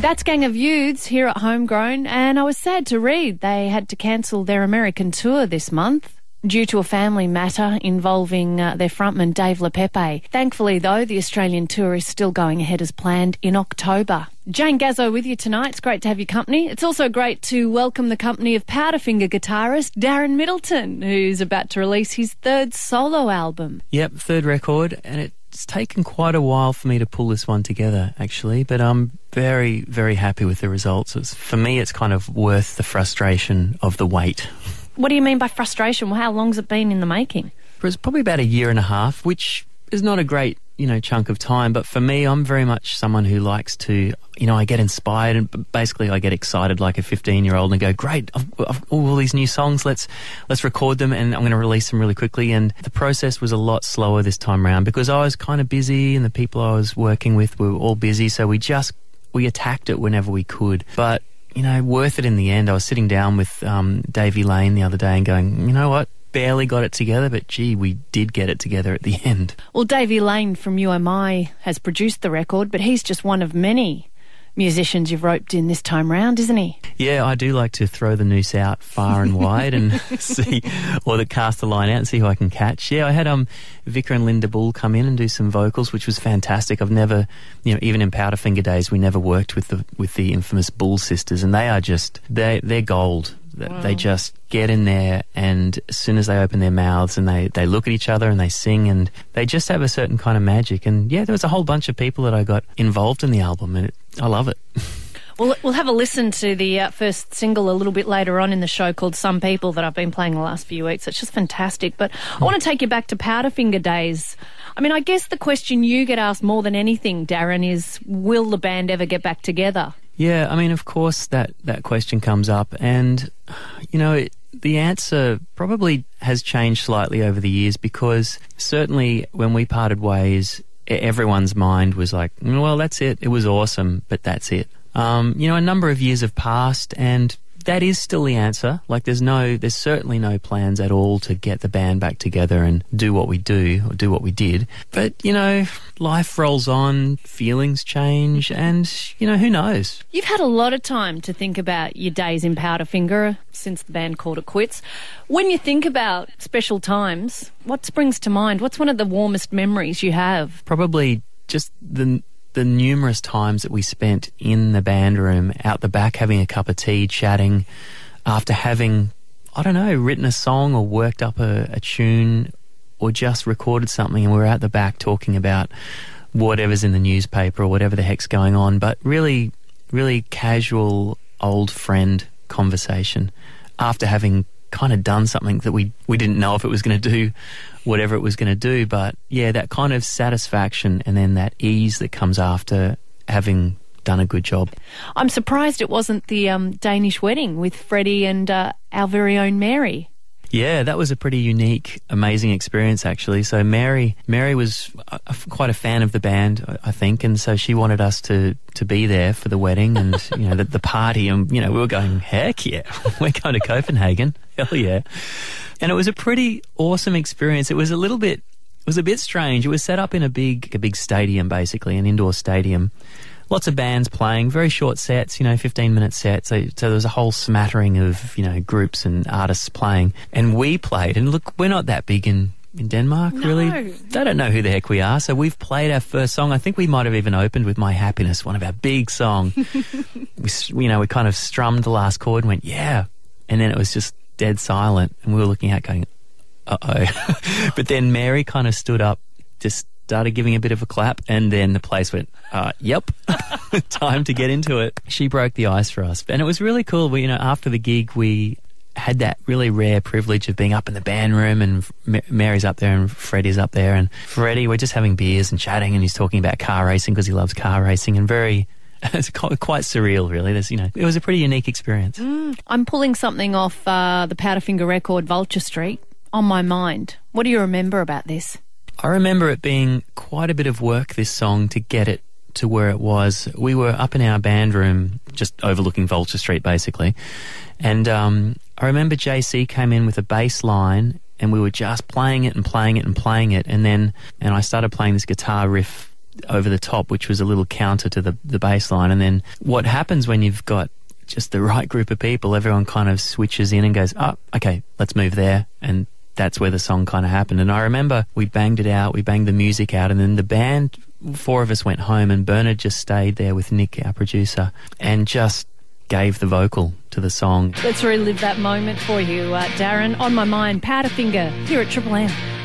That's Gang of Youths here at Homegrown, and I was sad to read they had to cancel their American tour this month due to a family matter involving uh, their frontman Dave Le'aupepe. Thankfully, though, the Australian tour is still going ahead as planned in October. Jane Gazzo with you tonight. It's great to have your company. It's also great to welcome the company of Powderfinger guitarist Darren Middleton, who's about to release his third solo album. Yep, third record, and it's taken quite a while for me to pull this one together, actually, but I'm very, very happy with the results. It's, for me, it's kind of worth the frustration of the wait. What do you mean by frustration? Well, how long's it been in the making? It's probably about a year and a half, which is not a great you know chunk of time but for me i'm very much someone who likes to you know i get inspired and basically i get excited like a 15 year old and go great I've, I've all these new songs let's let's record them and i'm going to release them really quickly and the process was a lot slower this time around because i was kind of busy and the people i was working with were all busy so we just we attacked it whenever we could but you know, worth it in the end. I was sitting down with um, Davey Lane the other day and going, you know what? Barely got it together, but gee, we did get it together at the end. Well, Davey Lane from You Am I has produced the record, but he's just one of many musicians you've roped in this time round, isn't he? Yeah, I do like to throw the noose out far and wide and see, or the cast the line out and see who I can catch. Yeah, I had um Vika and Linda Bull come in and do some vocals, which was fantastic. I've never, you know, even in Powderfinger days, we never worked with the with the infamous Bull sisters, and they are just they they're gold. Wow. They just get in there, and as soon as they open their mouths and they, they look at each other and they sing, and they just have a certain kind of magic. And yeah, there was a whole bunch of people that I got involved in the album, and it, I love it. Well, we'll have a listen to the uh, first single a little bit later on in the show called Some People that I've been playing the last few weeks. It's just fantastic. But I want to take you back to Powderfinger days. I mean, I guess the question you get asked more than anything, Darren, is will the band ever get back together? Yeah, I mean, of course that, that question comes up. And, you know, it, the answer probably has changed slightly over the years because certainly when we parted ways, everyone's mind was like, well, that's it. It was awesome, but that's it. Um, you know, a number of years have passed, and that is still the answer. Like, there's no, there's certainly no plans at all to get the band back together and do what we do or do what we did. But, you know, life rolls on, feelings change, and, you know, who knows? You've had a lot of time to think about your days in Powderfinger since the band called it quits. When you think about special times, what springs to mind? What's one of the warmest memories you have? Probably just the the numerous times that we spent in the band room, out the back, having a cup of tea, chatting, after having, I don't know, written a song or worked up a, a tune or just recorded something, and we are out the back talking about whatever's in the newspaper or whatever the heck's going on, but really, really casual old friend conversation after having kind of done something that we, we didn't know if it was going to do whatever it was going to do. But yeah, that kind of satisfaction and then that ease that comes after having done a good job. I'm surprised it wasn't the um, Danish wedding with Freddie and uh, our very own Mary. Yeah, that was a pretty unique, amazing experience actually. So Mary, Mary was a, uh, quite a fan of the band, I think, and so she wanted us to to be there for the wedding and you know the, the party, and you know we were going, heck yeah, we're going to Copenhagen, hell yeah, and it was a pretty awesome experience. It was a little bit, it was a bit strange. It was set up in a big, a big stadium, basically an indoor stadium lots of bands playing, very short sets, you know, 15 minute sets. So, so there was a whole smattering of, you know, groups and artists playing. And we played, and look, we're not that big in in Denmark, no. really. They don't know who the heck we are. So we've played our first song. I think we might have even opened with My Happiness, one of our big songs. we, you know, we kind of strummed the last chord and went, yeah. And then it was just dead silent. And we were looking out going, uh oh. but then Mary kind of stood up, just started giving a bit of a clap, and then the place went, uh, "Yep, time to get into it." She broke the ice for us, and it was really cool. We, you know, after the gig, we had that really rare privilege of being up in the band room, and Mary's up there, and Freddie's up there, and Freddie, we're just having beers and chatting, and he's talking about car racing because he loves car racing, and very it's quite surreal, really. There's, you know, it was a pretty unique experience. Mm, I'm pulling something off uh, the Powderfinger record, Vulture Street, on my mind. What do you remember about this? I remember it being quite a bit of work, this song, to get it to where it was. We were up in our band room, just overlooking Vulture Street, basically. And um, I remember JC came in with a bass line, and we were just playing it and playing it and playing it. And then, and I started playing this guitar riff over the top, which was a little counter to the, the bass line. And then what happens when you've got just the right group of people, everyone kind of switches in and goes, oh, okay, let's move there. And that's where the song kind of happened. And I remember we banged it out, we banged the music out, and then the band, four of us went home, and Bernard just stayed there with Nick, our producer, and just gave the vocal to the song. Let's relive that moment for you, uh, Darren. On my mind, Powderfinger here at Triple M.